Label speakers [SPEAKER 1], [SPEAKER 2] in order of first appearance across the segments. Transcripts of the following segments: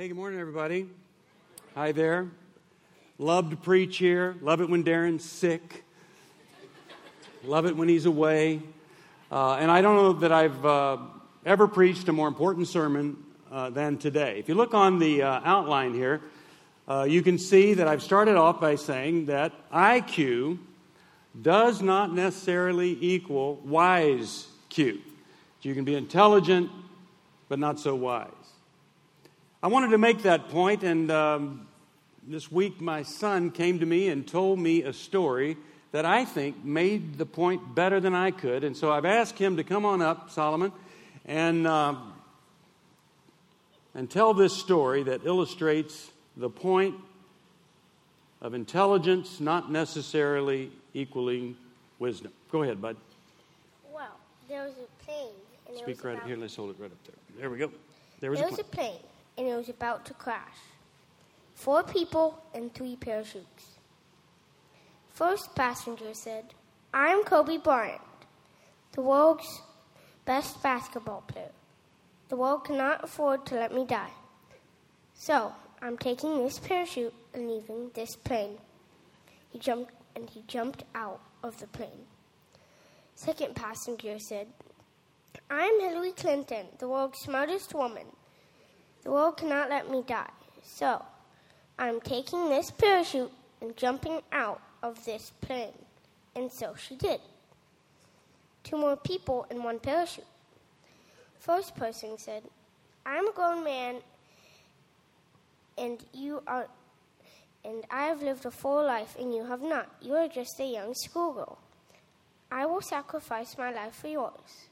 [SPEAKER 1] Hey, good morning, everybody. Hi there. Love to preach here. Love it when Darren's sick. Love it when he's away. Uh, and I don't know that I've uh, ever preached a more important sermon uh, than today. If you look on the uh, outline here, uh, you can see that I've started off by saying that IQ does not necessarily equal wise Q. You can be intelligent, but not so wise. I wanted to make that point, and um, this week my son came to me and told me a story that I think made the point better than I could. And so I've asked him to come on up, Solomon, and, uh, and tell this story that illustrates the point of intelligence not necessarily equaling wisdom. Go ahead, bud.
[SPEAKER 2] Well, there was a plane. And
[SPEAKER 1] Speak right here. Let's hold it right up there. There we go. There was
[SPEAKER 2] There
[SPEAKER 1] a
[SPEAKER 2] was a
[SPEAKER 1] plane.
[SPEAKER 2] And it was about to crash. Four people and three parachutes. First passenger said, I'm Kobe Bryant, the world's best basketball player. The world cannot afford to let me die. So, I'm taking this parachute and leaving this plane. He jumped and he jumped out of the plane. Second passenger said, I'm Hillary Clinton, the world's smartest woman. The world cannot let me die. So, I'm taking this parachute and jumping out of this plane. And so she did. Two more people in one parachute. First person said, I'm a grown man and you are and I have lived a full life and you have not. You are just a young schoolgirl. I will sacrifice my life for yours.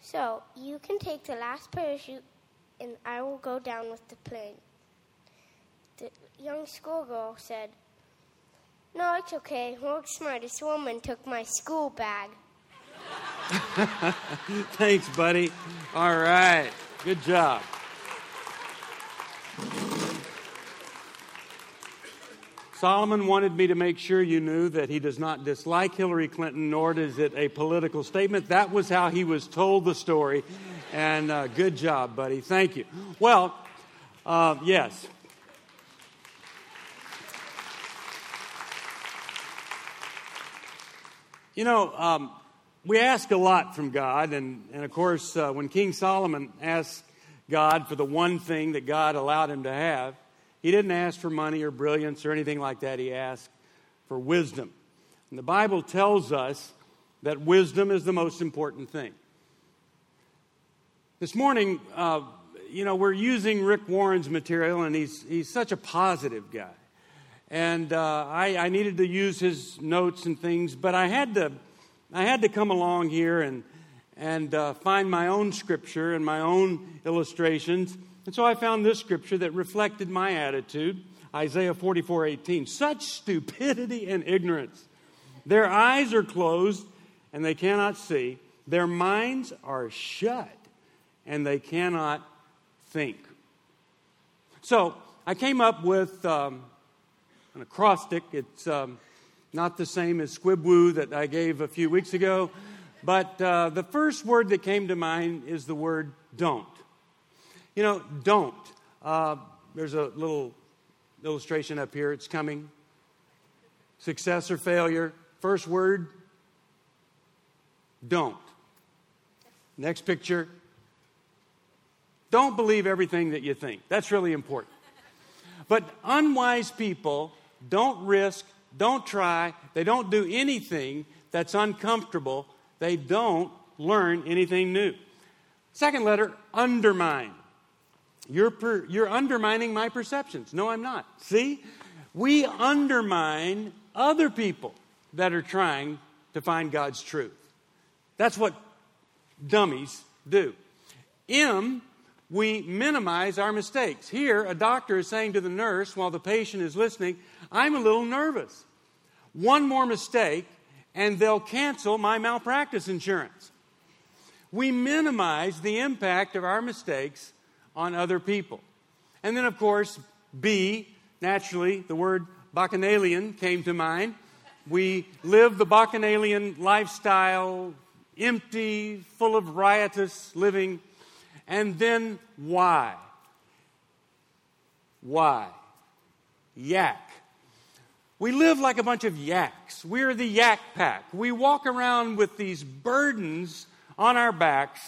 [SPEAKER 2] So you can take the last parachute and I will go down with the plane. The young schoolgirl said, No, it's okay. World's smartest woman took my school bag.
[SPEAKER 1] Thanks, buddy. All right. Good job. Solomon wanted me to make sure you knew that he does not dislike Hillary Clinton, nor is it a political statement. That was how he was told the story. And uh, good job, buddy. Thank you. Well, uh, yes. You know, um, we ask a lot from God, and, and of course, uh, when King Solomon asked God for the one thing that God allowed him to have, he didn't ask for money or brilliance or anything like that. He asked for wisdom. And the Bible tells us that wisdom is the most important thing. This morning, uh, you know, we're using Rick Warren's material, and he's, he's such a positive guy. And uh, I, I needed to use his notes and things, but I had to, I had to come along here and, and uh, find my own scripture and my own illustrations. And so I found this scripture that reflected my attitude Isaiah 44 18. Such stupidity and ignorance. Their eyes are closed and they cannot see, their minds are shut and they cannot think. So I came up with um, an acrostic. It's um, not the same as squibwoo that I gave a few weeks ago, but uh, the first word that came to mind is the word don't. You know, don't. Uh, there's a little illustration up here. It's coming. Success or failure. First word, don't. Next picture. Don't believe everything that you think. That's really important. But unwise people don't risk, don't try, they don't do anything that's uncomfortable. They don't learn anything new. Second letter, undermine. You're, per, you're undermining my perceptions. No, I'm not. See? We undermine other people that are trying to find God's truth. That's what dummies do. M, we minimize our mistakes. Here, a doctor is saying to the nurse while the patient is listening, I'm a little nervous. One more mistake, and they'll cancel my malpractice insurance. We minimize the impact of our mistakes on other people. And then, of course, B, naturally, the word bacchanalian came to mind. We live the bacchanalian lifestyle, empty, full of riotous living. And then why? Why? Yak. We live like a bunch of yaks. We're the yak pack. We walk around with these burdens on our backs,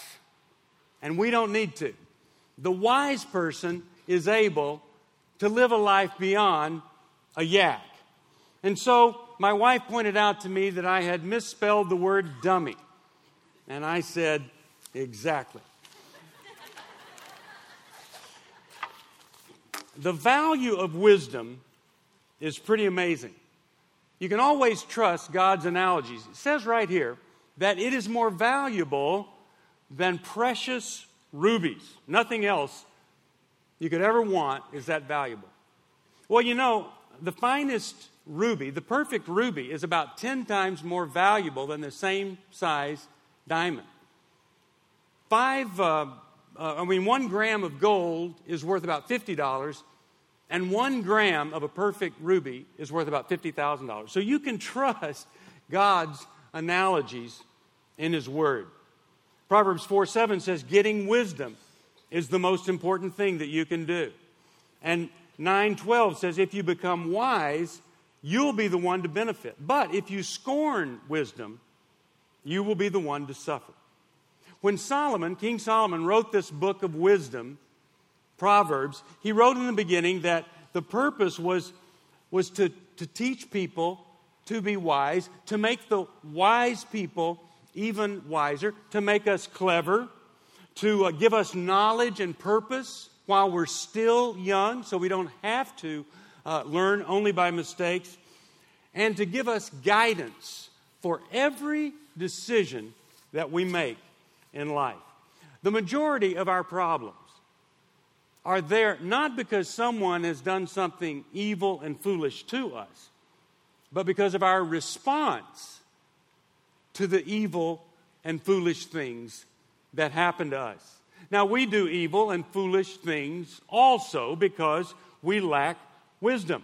[SPEAKER 1] and we don't need to. The wise person is able to live a life beyond a yak. And so my wife pointed out to me that I had misspelled the word dummy. And I said, exactly. The value of wisdom is pretty amazing. You can always trust God's analogies. It says right here that it is more valuable than precious rubies. Nothing else you could ever want is that valuable. Well, you know, the finest ruby, the perfect ruby, is about 10 times more valuable than the same size diamond. Five, uh, uh, I mean, one gram of gold is worth about $50, and one gram of a perfect ruby is worth about $50,000. So you can trust God's analogies in His Word. Proverbs 4 7 says, Getting wisdom is the most important thing that you can do. And 9:12 says if you become wise, you'll be the one to benefit. But if you scorn wisdom, you will be the one to suffer. When Solomon, King Solomon wrote this book of wisdom, Proverbs, he wrote in the beginning that the purpose was was to, to teach people to be wise, to make the wise people even wiser, to make us clever, to uh, give us knowledge and purpose while we're still young, so we don't have to uh, learn only by mistakes, and to give us guidance for every decision that we make in life. The majority of our problems are there not because someone has done something evil and foolish to us, but because of our response to the evil and foolish things that happen to us. Now, we do evil and foolish things also because we lack wisdom.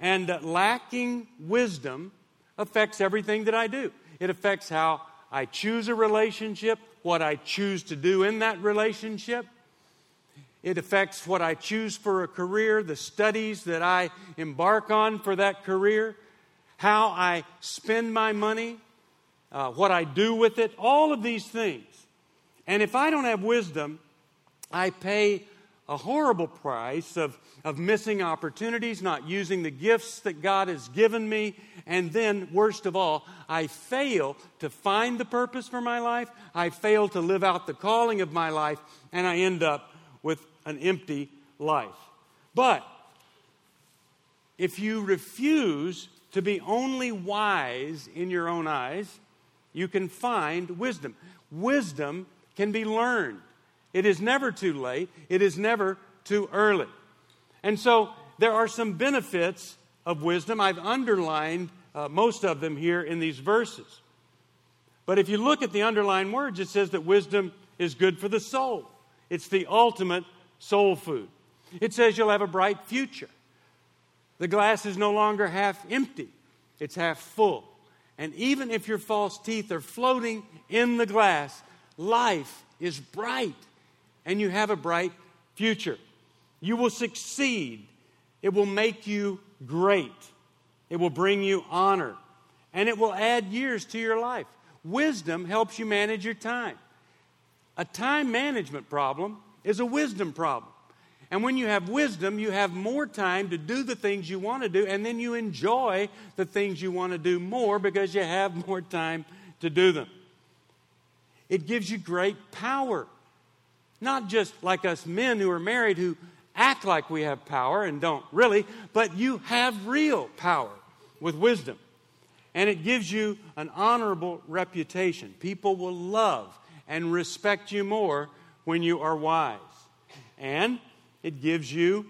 [SPEAKER 1] And lacking wisdom affects everything that I do. It affects how I choose a relationship, what I choose to do in that relationship. It affects what I choose for a career, the studies that I embark on for that career, how I spend my money, uh, what I do with it, all of these things and if I don't have wisdom, I pay a horrible price of, of missing opportunities, not using the gifts that God has given me, and then, worst of all, I fail to find the purpose for my life, I fail to live out the calling of my life, and I end up with an empty life. But if you refuse to be only wise in your own eyes, you can find wisdom. Wisdom can be learned. It is never too late, it is never too early. And so there are some benefits of wisdom. I've underlined uh, most of them here in these verses. But if you look at the underlined words, it says that wisdom is good for the soul. It's the ultimate soul food. It says you'll have a bright future. The glass is no longer half empty, it's half full. And even if your false teeth are floating in the glass, life is bright and you have a bright future. You will succeed. It will make you great. It will bring you honor. And it will add years to your life. Wisdom helps you manage your time. A time management problem is a wisdom problem. And when you have wisdom, you have more time to do the things you want to do, and then you enjoy the things you want to do more because you have more time to do them. It gives you great power. Not just like us men who are married who act like we have power and don't really, but you have real power with wisdom. And it gives you an honorable reputation. People will love and respect you more when you are wise. And it gives you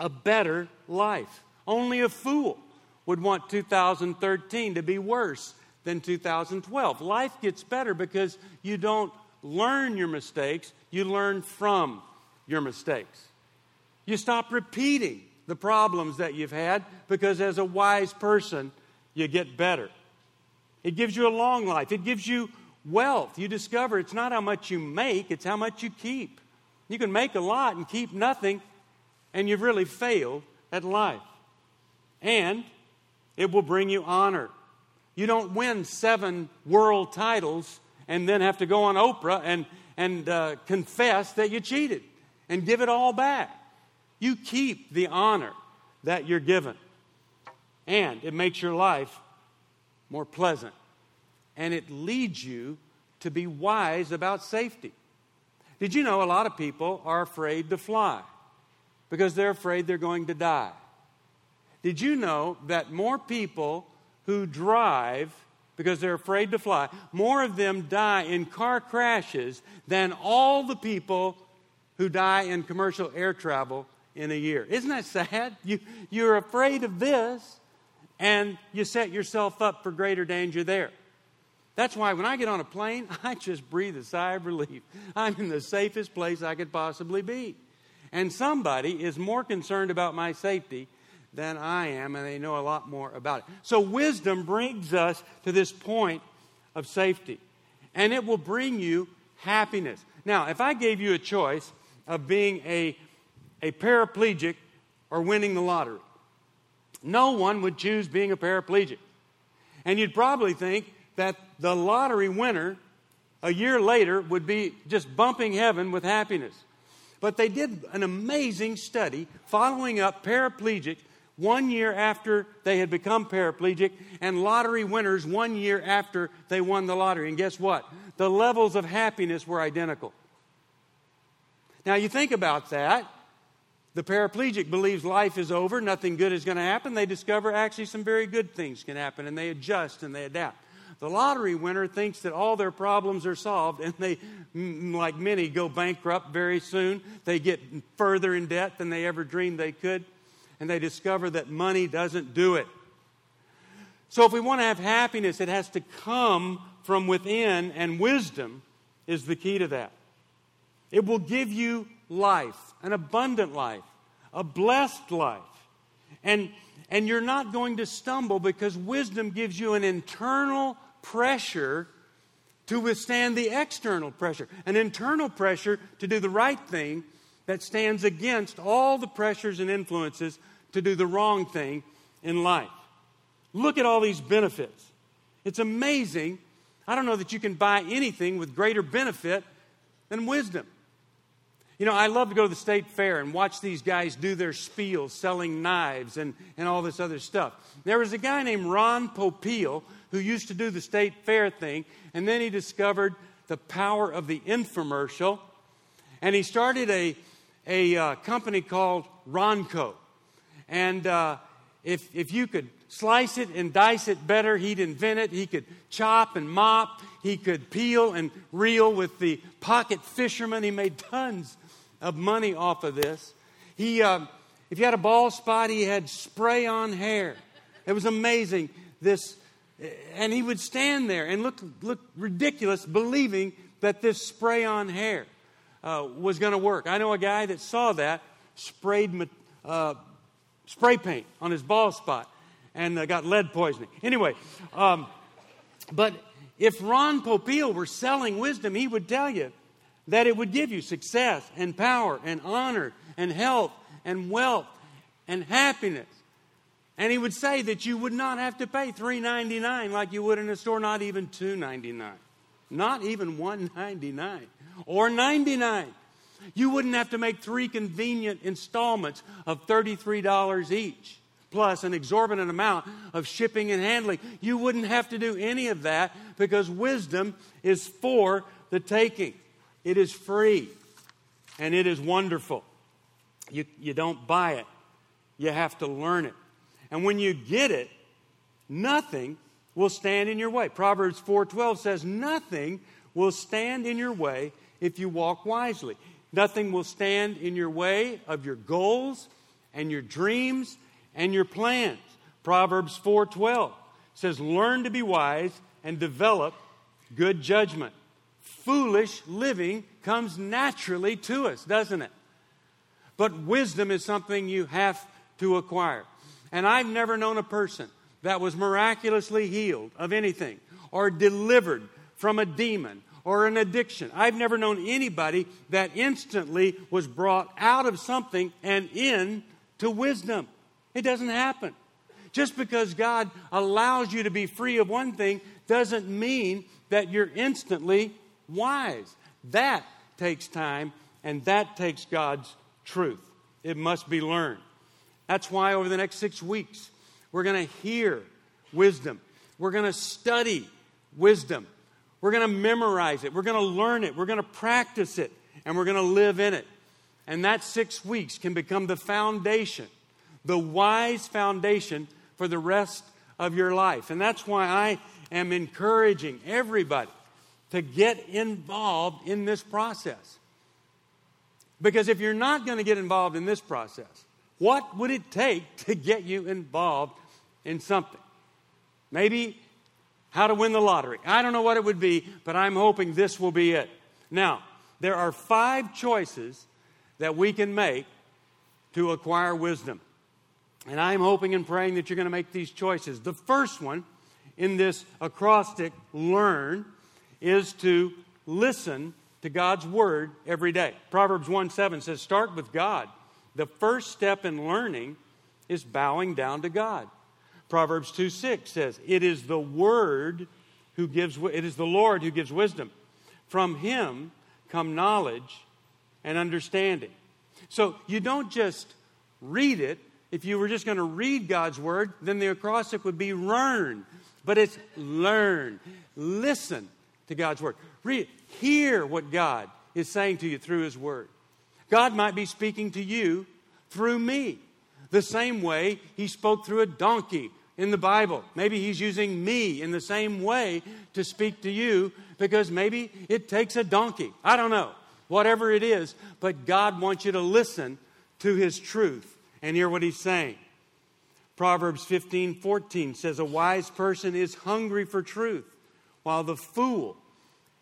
[SPEAKER 1] a better life. Only a fool would want 2013 to be worse than 2012. Life gets better because you don't learn your mistakes, you learn from your mistakes. You stop repeating the problems that you've had because, as a wise person, you get better. It gives you a long life, it gives you wealth. You discover it's not how much you make, it's how much you keep. You can make a lot and keep nothing, and you've really failed at life. And it will bring you honor. You don't win seven world titles and then have to go on Oprah and, and uh, confess that you cheated and give it all back. You keep the honor that you're given. And it makes your life more pleasant. And it leads you to be wise about safety. Did you know a lot of people are afraid to fly because they're afraid they're going to die? Did you know that more people who drive because they're afraid to fly, more of them die in car crashes than all the people who die in commercial air travel in a year. Isn't that sad? You, you're afraid of this, and you set yourself up for greater danger there. That's why when I get on a plane, I just breathe a sigh of relief. I'm in the safest place I could possibly be. And somebody is more concerned about my safety than I am, and they know a lot more about it. So, wisdom brings us to this point of safety, and it will bring you happiness. Now, if I gave you a choice of being a, a paraplegic or winning the lottery, no one would choose being a paraplegic. And you'd probably think that the lottery winner a year later would be just bumping heaven with happiness. But they did an amazing study following up paraplegics one year after they had become paraplegic and lottery winners one year after they won the lottery. And guess what? The levels of happiness were identical. Now, you think about that. The paraplegic believes life is over, nothing good is going to happen. They discover actually some very good things can happen, and they adjust and they adapt. The lottery winner thinks that all their problems are solved, and they, like many, go bankrupt very soon. They get further in debt than they ever dreamed they could, and they discover that money doesn't do it. So, if we want to have happiness, it has to come from within, and wisdom is the key to that. It will give you life, an abundant life, a blessed life. And, and you're not going to stumble because wisdom gives you an internal pressure to withstand the external pressure, an internal pressure to do the right thing that stands against all the pressures and influences to do the wrong thing in life. Look at all these benefits. It's amazing. I don't know that you can buy anything with greater benefit than wisdom. You know, I love to go to the state fair and watch these guys do their spiels selling knives and, and all this other stuff. There was a guy named Ron Popeil who used to do the state fair thing, and then he discovered the power of the infomercial, and he started a, a uh, company called Ronco. And uh, if, if you could slice it and dice it better, he'd invent it. He could chop and mop. He could peel and reel with the pocket fisherman. He made tons of money off of this. He, uh, if you had a bald spot, he had spray on hair. It was amazing. This and he would stand there and look, look ridiculous, believing that this spray on hair uh, was going to work. I know a guy that saw that, sprayed uh, spray paint on his ball spot, and uh, got lead poisoning. Anyway, um, but if Ron Popeil were selling wisdom, he would tell you that it would give you success and power and honor and health and wealth and happiness. And he would say that you would not have to pay $3.99 like you would in a store, not even $2.99. Not even $1.99 or 99. You wouldn't have to make three convenient installments of $33 each, plus an exorbitant amount of shipping and handling. You wouldn't have to do any of that because wisdom is for the taking. It is free and it is wonderful. You, you don't buy it, you have to learn it. And when you get it, nothing will stand in your way. Proverbs 4:12 says nothing will stand in your way if you walk wisely. Nothing will stand in your way of your goals and your dreams and your plans. Proverbs 4:12 says learn to be wise and develop good judgment. Foolish living comes naturally to us, doesn't it? But wisdom is something you have to acquire. And I've never known a person that was miraculously healed of anything or delivered from a demon or an addiction. I've never known anybody that instantly was brought out of something and into wisdom. It doesn't happen. Just because God allows you to be free of one thing doesn't mean that you're instantly wise. That takes time and that takes God's truth. It must be learned. That's why over the next six weeks, we're going to hear wisdom. We're going to study wisdom. We're going to memorize it. We're going to learn it. We're going to practice it. And we're going to live in it. And that six weeks can become the foundation, the wise foundation for the rest of your life. And that's why I am encouraging everybody to get involved in this process. Because if you're not going to get involved in this process, what would it take to get you involved in something? Maybe how to win the lottery. I don't know what it would be, but I'm hoping this will be it. Now, there are five choices that we can make to acquire wisdom. And I'm hoping and praying that you're going to make these choices. The first one in this acrostic, learn, is to listen to God's word every day. Proverbs 1 7 says, Start with God. The first step in learning is bowing down to God. Proverbs 2 6 says, It is the word who gives, it is the Lord who gives wisdom. From him come knowledge and understanding. So you don't just read it. If you were just going to read God's word, then the acrostic would be learn. But it's learn. Listen to God's word. Read, hear what God is saying to you through his word. God might be speaking to you through me. The same way he spoke through a donkey in the Bible. Maybe he's using me in the same way to speak to you because maybe it takes a donkey. I don't know. Whatever it is, but God wants you to listen to his truth and hear what he's saying. Proverbs 15 14 says, A wise person is hungry for truth, while the fool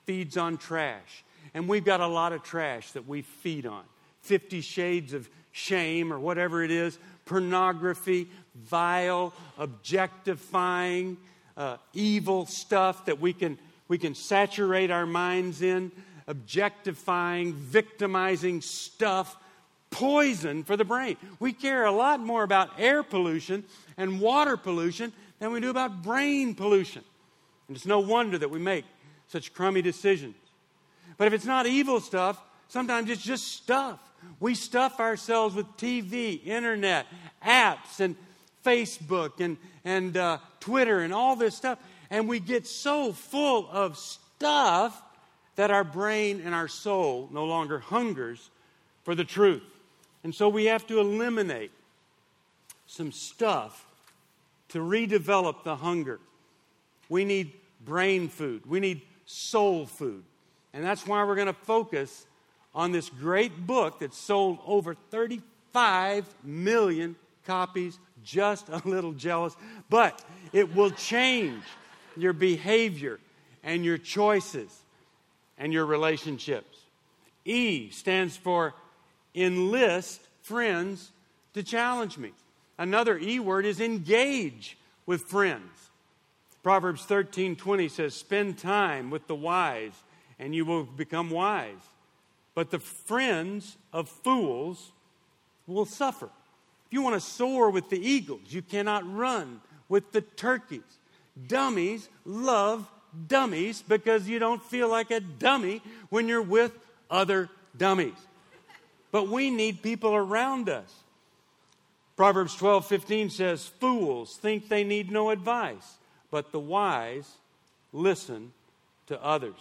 [SPEAKER 1] feeds on trash. And we've got a lot of trash that we feed on. Fifty Shades of Shame, or whatever it is, pornography, vile, objectifying, uh, evil stuff that we can, we can saturate our minds in, objectifying, victimizing stuff, poison for the brain. We care a lot more about air pollution and water pollution than we do about brain pollution. And it's no wonder that we make such crummy decisions. But if it's not evil stuff, sometimes it's just stuff. We stuff ourselves with TV, internet, apps, and Facebook, and, and uh, Twitter, and all this stuff. And we get so full of stuff that our brain and our soul no longer hungers for the truth. And so we have to eliminate some stuff to redevelop the hunger. We need brain food, we need soul food. And that's why we're going to focus on this great book that sold over 35 million copies. Just a little jealous, but it will change your behavior and your choices and your relationships. E stands for enlist friends to challenge me. Another E word is engage with friends. Proverbs 13 20 says, Spend time with the wise, and you will become wise. But the friends of fools will suffer. You want to soar with the eagles, you cannot run with the turkeys. Dummies love dummies because you don't feel like a dummy when you're with other dummies. But we need people around us. Proverbs 12 15 says, Fools think they need no advice, but the wise listen to others.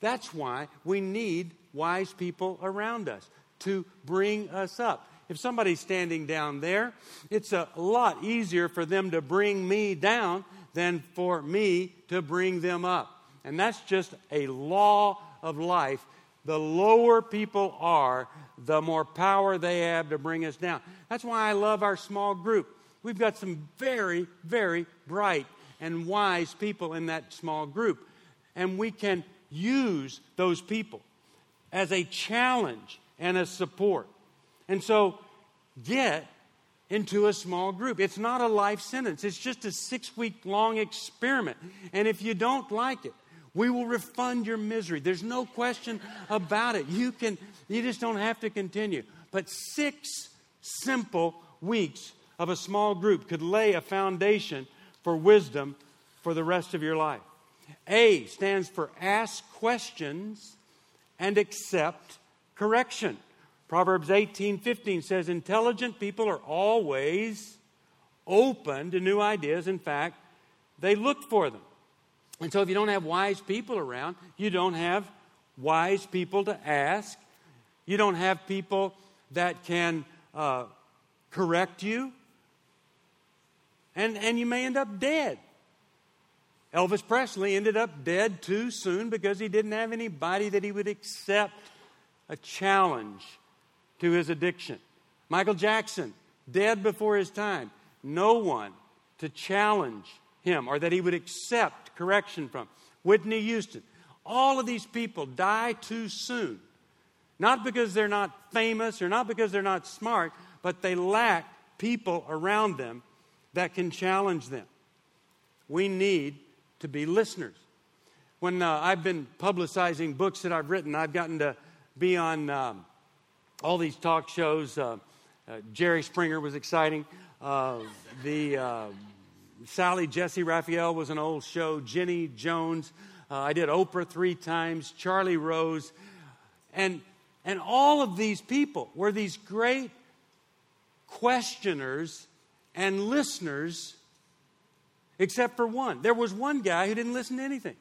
[SPEAKER 1] That's why we need wise people around us to bring us up. If somebody's standing down there, it's a lot easier for them to bring me down than for me to bring them up. And that's just a law of life. The lower people are, the more power they have to bring us down. That's why I love our small group. We've got some very, very bright and wise people in that small group. And we can use those people as a challenge and a support. And so get into a small group. It's not a life sentence, it's just a six week long experiment. And if you don't like it, We will refund your misery. There's no question about it. You can you just don't have to continue. But 6 simple weeks of a small group could lay a foundation for wisdom for the rest of your life. A stands for ask questions and accept correction. Proverbs 18:15 says intelligent people are always open to new ideas. In fact, they look for them. And so if you don't have wise people around, you don't have wise people to ask. You don't have people that can uh, correct you. And, and you may end up dead. Elvis Presley ended up dead too soon because he didn't have anybody that he would accept a challenge to his addiction. Michael Jackson, dead before his time. No one to challenge him or that he would accept correction from. Whitney Houston. All of these people die too soon. Not because they're not famous or not because they're not smart, but they lack people around them that can challenge them. We need to be listeners. When uh, I've been publicizing books that I've written, I've gotten to be on um, all these talk shows. Uh, uh, Jerry Springer was exciting. Uh, the uh, Sally Jessy Raphael was an old show. Jenny Jones. I did Oprah three times. Charlie Rose, and and all of these people were these great questioners and listeners except for one. There was one guy who didn't listen to anything.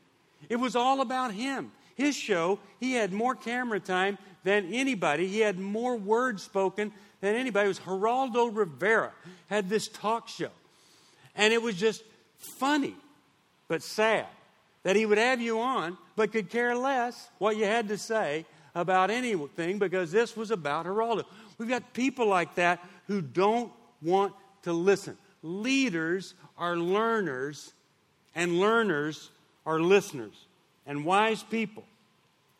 [SPEAKER 1] It was all about him. His show, he had more camera time than anybody. He had more words spoken than anybody. It was Geraldo Rivera had this talk show. And it was just funny, but sad that he would have you on, but could care less what you had to say about anything because this was about Geraldo. We've got people like that who don't want to listen. Leaders are learners, and learners are listeners. And wise people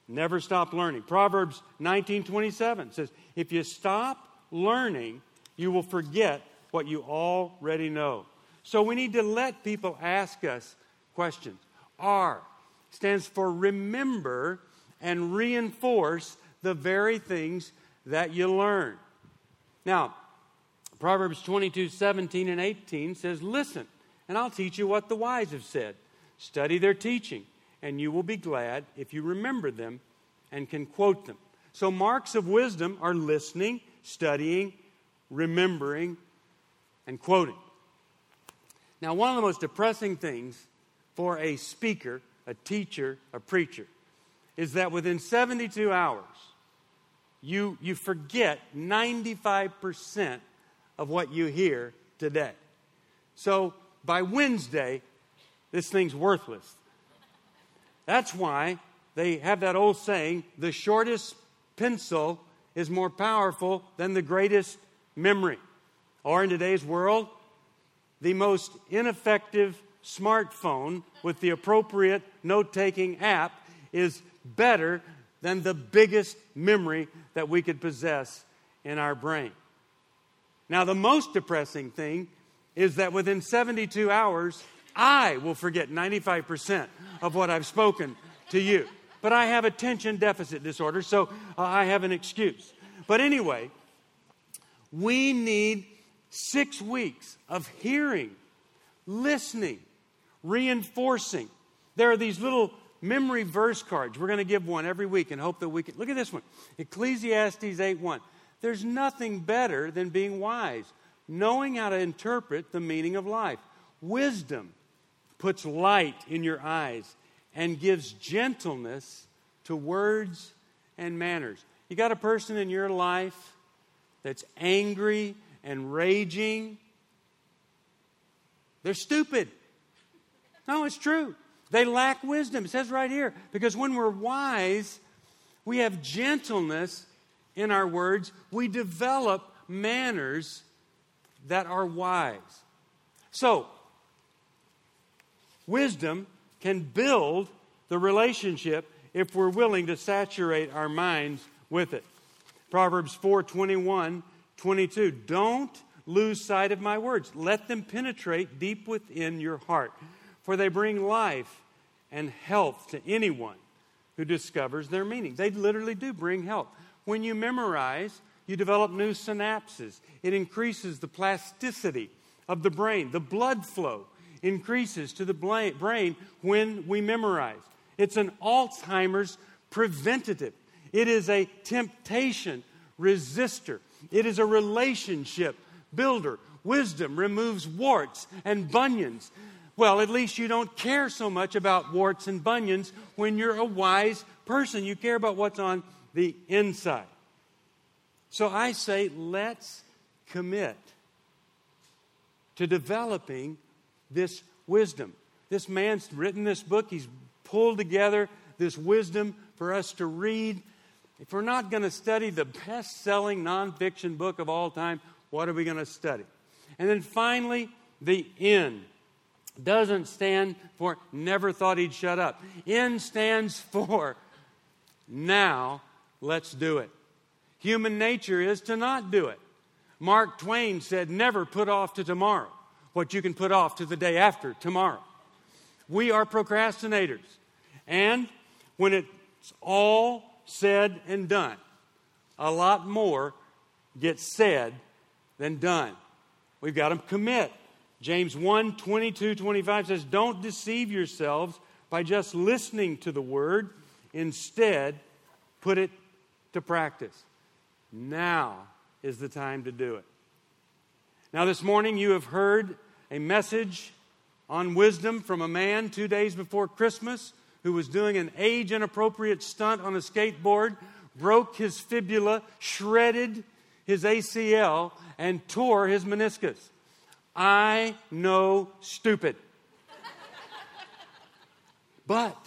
[SPEAKER 1] never stop learning. Proverbs 19:27 says, "If you stop learning, you will forget what you already know." So we need to let people ask us questions. R stands for remember and reinforce the very things that you learn. Now, Proverbs 22 17 and 18 says, Listen, and I'll teach you what the wise have said. Study their teaching, and you will be glad if you remember them and can quote them. So, marks of wisdom are listening, studying, remembering, and quoting. Now, one of the most depressing things for a speaker, a teacher, a preacher, is that within 72 hours, you, you forget 95% of what you hear today. So by Wednesday, this thing's worthless. That's why they have that old saying the shortest pencil is more powerful than the greatest memory. Or in today's world, the most ineffective smartphone with the appropriate note taking app is better than the biggest memory that we could possess in our brain. Now, the most depressing thing is that within 72 hours, I will forget 95% of what I've spoken to you. But I have attention deficit disorder, so uh, I have an excuse. But anyway, we need six weeks of hearing, listening, reinforcing. There are these little memory verse cards. We're going to give one every week and hope that we can. Look at this one Ecclesiastes 8 1. There's nothing better than being wise, knowing how to interpret the meaning of life. Wisdom puts light in your eyes and gives gentleness to words and manners. You got a person in your life that's angry and raging, they're stupid. No, it's true. They lack wisdom. It says right here, because when we're wise, we have gentleness in our words, we develop manners that are wise. So, wisdom can build the relationship if we're willing to saturate our minds with it. Proverbs 4 21, 22. Don't lose sight of my words. Let them penetrate deep within your heart, for they bring life and health to anyone who discovers their meaning. They literally do bring health. When you memorize, you develop new synapses. It increases the plasticity of the brain. The blood flow increases to the brain when we memorize. It's an Alzheimer's preventative. It is a temptation resistor. It is a relationship builder. Wisdom removes warts and bunions. Well, at least you don't care so much about warts and bunions when you're a wise person. You care about what's on the inside. So I say, let's commit to developing this wisdom. This man's written this book, he's pulled together this wisdom for us to read. If we're not going to study the best selling nonfiction book of all time, what are we going to study? And then finally, the N doesn't stand for never thought he'd shut up. N stands for now let's do it. Human nature is to not do it. Mark Twain said, never put off to tomorrow what you can put off to the day after tomorrow. We are procrastinators. And when it's all said and done, a lot more gets said than done. We've got to commit. James 1 22 25 says, Don't deceive yourselves by just listening to the word. Instead, put it to practice. Now is the time to do it. Now, this morning you have heard a message on wisdom from a man two days before Christmas who was doing an age inappropriate stunt on a skateboard, broke his fibula, shredded his ACL, and tore his meniscus. I know stupid. but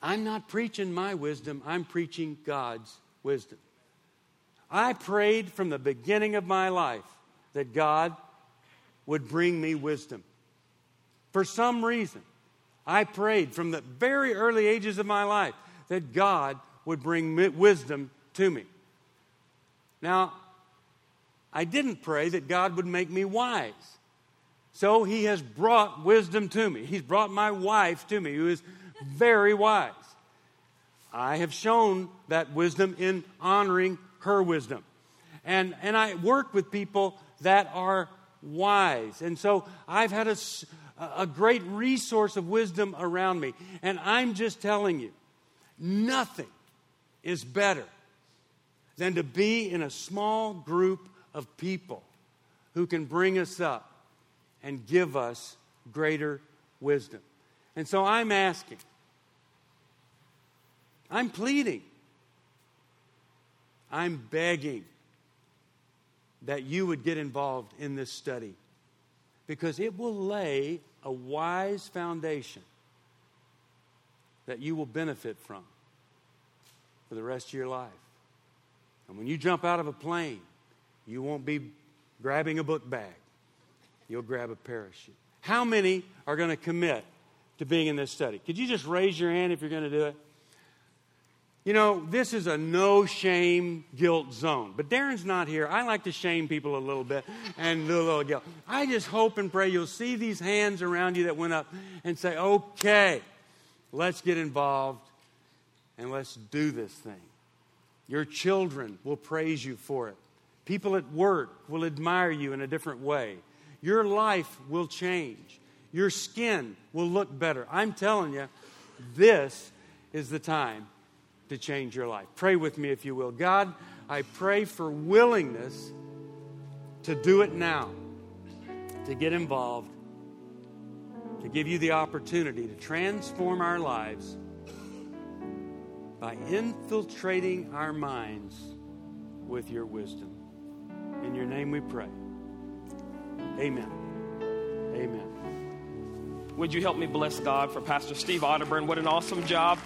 [SPEAKER 1] I'm not preaching my wisdom, I'm preaching God's wisdom. I prayed from the beginning of my life that God would bring me wisdom. For some reason, I prayed from the very early ages of my life that God would bring wisdom to me. Now, I didn't pray that God would make me wise. So he has brought wisdom to me. He's brought my wife to me, who is very wise. I have shown that wisdom in honoring her wisdom. And, and I work with people that are wise. And so I've had a, a great resource of wisdom around me. And I'm just telling you, nothing is better than to be in a small group of people who can bring us up and give us greater wisdom. And so I'm asking, I'm pleading, I'm begging that you would get involved in this study because it will lay a wise foundation that you will benefit from for the rest of your life. And when you jump out of a plane, you won't be grabbing a book bag, you'll grab a parachute. How many are going to commit to being in this study? Could you just raise your hand if you're going to do it? You know, this is a no shame guilt zone. But Darren's not here. I like to shame people a little bit and do a little guilt. I just hope and pray you'll see these hands around you that went up and say, okay, let's get involved and let's do this thing. Your children will praise you for it. People at work will admire you in a different way. Your life will change. Your skin will look better. I'm telling you, this is the time to change your life. Pray with me if you will. God, I pray for willingness to do it now, to get involved, to give you the opportunity to transform our lives by infiltrating our minds with your wisdom. In your name we pray. Amen. Amen.
[SPEAKER 3] Would you help me bless God for Pastor Steve Arterburn? What an awesome job.